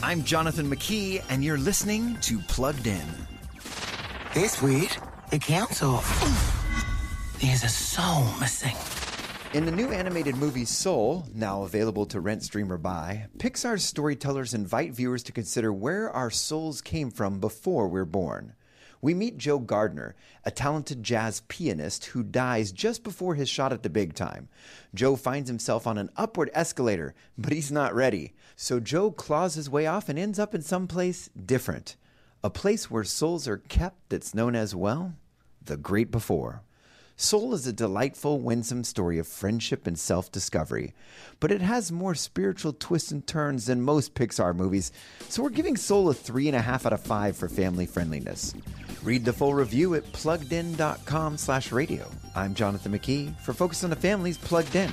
I'm Jonathan McKee, and you're listening to Plugged In. This week, the council. There's a soul missing. In the new animated movie Soul, now available to rent, stream, or buy, Pixar's storytellers invite viewers to consider where our souls came from before we're born. We meet Joe Gardner, a talented jazz pianist who dies just before his shot at the big time. Joe finds himself on an upward escalator, but he's not ready. So Joe claws his way off and ends up in some place different. A place where souls are kept that's known as, well, the great before. Soul is a delightful, winsome story of friendship and self discovery, but it has more spiritual twists and turns than most Pixar movies, so we're giving Soul a 3.5 out of 5 for family friendliness. Read the full review at pluggedin.com slash radio. I'm Jonathan McKee for Focus on the Family's Plugged In.